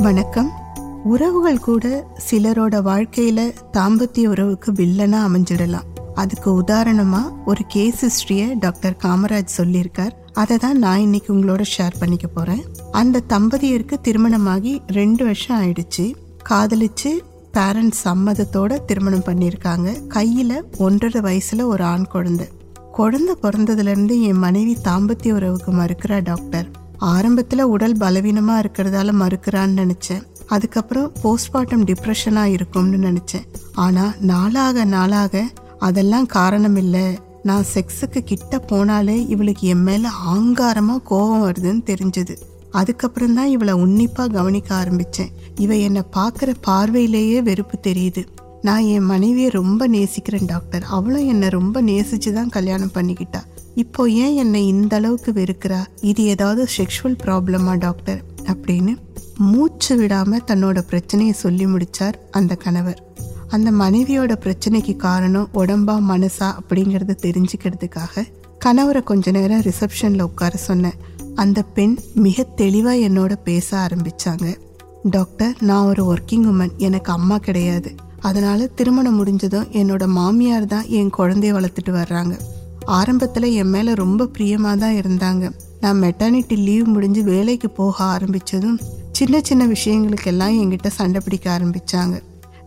வணக்கம். உறவுகள் கூட சிலரோட வாழ்க்கையில தாம்பத்திய உறவுக்கு வில்லனா அமைஞ்சிடலாம். அதுக்கு உதாரணமா ஒரு கேஸ் ஹிஸ்டரிய டாக்டர் காமராஜ் சொல்லியிருக்கார். அதை தான் நான் இன்னைக்கு உங்களோட ஷேர் பண்ணிக்க போறேன். அந்த தம்பதியருக்கு திருமணமாகி ரெண்டு வருஷம் ஆயிடுச்சு. காதலிச்சு பேரண்ட்ஸ் சம்மதத்தோட திருமணம் பண்ணியிருக்காங்க. கையில ஒன்றரை வயசுல ஒரு ஆண் குழந்தை. குழந்தை பிறந்ததுலேருந்து என் மனைவி தாம்பத்திய உறவுக்கு மறுக்கிறா டாக்டர் ஆரம்பத்தில் உடல் பலவீனமாக இருக்கிறதால மறுக்கிறான்னு நினச்சேன். அதுக்கப்புறம் போஸ்ட்மார்ட்டம் டிப்ரெஷனாக இருக்கும்னு நினச்சேன். ஆனால் நாளாக நாளாக அதெல்லாம் காரணம் இல்லை. நான் செக்ஸுக்கு கிட்ட போனாலே இவளுக்கு என் மேலே ஆங்காரமாக கோபம் வருதுன்னு தெரிஞ்சது. அதுக்கப்புறம் தான் இவளை உன்னிப்பாக கவனிக்க ஆரம்பித்தேன் இவ என்னை பார்க்குற பார்வையிலேயே வெறுப்பு தெரியுது. நான் என் மனைவியை ரொம்ப நேசிக்கிறேன் டாக்டர். அவளும் என்னை ரொம்ப நேசிச்சு தான் கல்யாணம் பண்ணிக்கிட்டா. இப்போ ஏன் என்னை இந்த அளவுக்கு வெறுக்கிறா? இது ஏதாவது செக்ஷுவல் ப்ராப்ளமா டாக்டர்? அப்படின்னு மூச்சு விடாம தன்னோட பிரச்சனையை சொல்லி முடிச்சார் அந்த கணவர். அந்த மனைவியோட பிரச்சனைக்கு காரணம் உடம்பா மனசா அப்படிங்கறத தெரிஞ்சுக்கிறதுக்காக கணவரை கொஞ்ச நேரம் ரிசப்ஷன்ல உட்கார சொன்னேன் அந்த பெண் மிக தெளிவா என்னோட பேச ஆரம்பிச்சாங்க. டாக்டர் நான் ஒரு ஒர்க்கிங் உமன் எனக்கு அம்மா கிடையாது. அதனால திருமணம் முடிஞ்சதும் என்னோட மாமியார் தான் என் குழந்தைய வளர்த்துட்டு வர்றாங்க. ஆரம்பத்தில் என் மேலே ரொம்ப பிரியமாக தான் இருந்தாங்க. நான் மெட்டர்னிட்டி லீவ் முடிஞ்சு வேலைக்கு போக ஆரம்பித்ததும் சின்ன சின்ன விஷயங்களுக்கெல்லாம் என்கிட்ட சண்டை பிடிக்க ஆரம்பிச்சாங்க.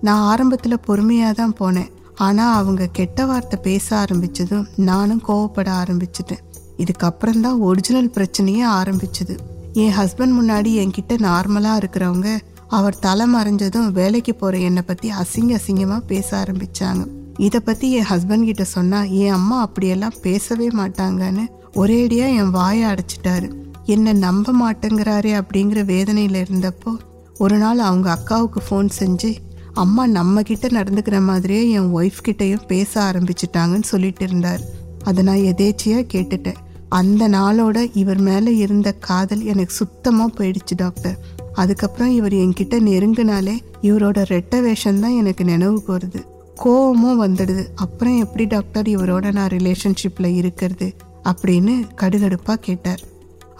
நான் ஆரம்பத்தில் பொறுமையாக தான் போனேன். ஆனால் அவங்க கெட்ட வார்த்தை பேச ஆரம்பித்ததும் நானும் கோவப்பட ஆரம்பிச்சிட்டேன். இதுக்கப்புறம் தான் ஒரிஜினல் பிரச்சனையே ஆரம்பிச்சது. என் ஹஸ்பண்ட் முன்னாடி என்கிட்ட நார்மலாக இருக்கிறவங்க அவர் தலை மறைஞ்சதும் வேலைக்கு போற என்னை பத்தி அசிங்க அசிங்கமா பேச ஆரம்பிச்சாங்க. இத பத்தி என் ஹஸ்பண்ட் கிட்ட சொன்னா என் அம்மா அப்படியெல்லாம் பேசவே மாட்டாங்கன்னு ஒரேடியா என் வாயை அடைச்சிட்டாரு. என்னை நம்ப மாட்டேங்கிறாரே அப்படிங்கிற வேதனையில் இருந்தப்போ ஒரு நாள் அவங்க அக்காவுக்கு ஃபோன் செஞ்சு அம்மா நம்ம கிட்ட நடந்துக்கிற மாதிரியே என் ஒய்ஃப் கிட்டேயும் பேச ஆரம்பிச்சிட்டாங்கன்னு சொல்லிட்டு இருந்தார். அதை நான் எதேச்சியாக கேட்டுட்டேன். அந்த நாளோட இவர் மேலே இருந்த காதல் எனக்கு சுத்தமாக போயிடுச்சு டாக்டர் அதுக்கப்புறம் இவர் என்கிட்ட நெருங்கினாலே இவரோட ரெட்ட வேஷம் தான் எனக்கு நினைவுக்கு வருது கோவமும் வந்துடுது. அப்புறம் எப்படி டாக்டர் இவரோட நான் ரிலேஷன்ஷிப்பில் இருக்கிறது அப்படின்னு கடுகடுப்பாக கேட்டார்.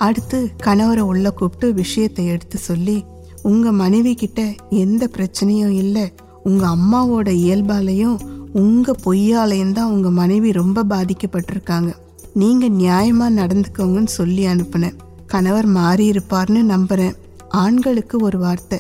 அடுத்து கணவரை உள்ள கூப்பிட்டு விஷயத்தை எடுத்து சொல்லி உங்கள் மனைவி கிட்ட எந்த பிரச்சனையும் இல்லை. உங்கள் அம்மாவோட இயல்பாலையும் உங்கள் பொய்யாலையும் தான் உங்கள் மனைவி ரொம்ப பாதிக்கப்பட்டிருக்காங்க. நீங்கள் நியாயமாக நடந்துக்கோங்கன்னு சொல்லி அனுப்புனேன். கணவர் மாறி இருப்பார்னு ஆண்களுக்கு ஒரு வார்த்தை.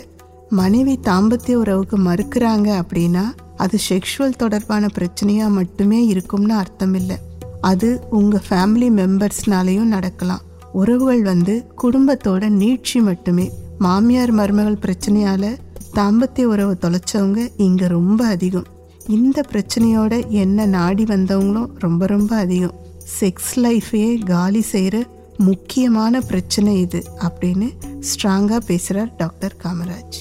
மனைவி தாம்பத்திய உறவுக்கு மறுக்கிறாங்க அப்படின்னா அது செக்ஷுவல் தொடர்பான பிரச்சனையாக மட்டுமே இருக்கும்னு அர்த்தம் இல்லை அது உங்கள் ஃபேமிலி மெம்பர்ஸ்னாலேயும் நடக்கலாம். உறவுகள் வந்து குடும்பத்தோட நீட்சி மட்டுமே. மாமியார் மருமகள் பிரச்சனையால் தாம்பத்திய உறவு தொலைச்சவங்க இங்கே ரொம்ப அதிகம். இந்த பிரச்சனையோட என்ன நாடி வந்தவங்களும் ரொம்ப ரொம்ப அதிகம். செக்ஸ் லைஃபையே காலி செய்கிற முக்கியமான பிரச்சனை இது அப்படின்னு ஸ்ட்ராங்காக பேசுகிறார் டாக்டர் காமராஜ்.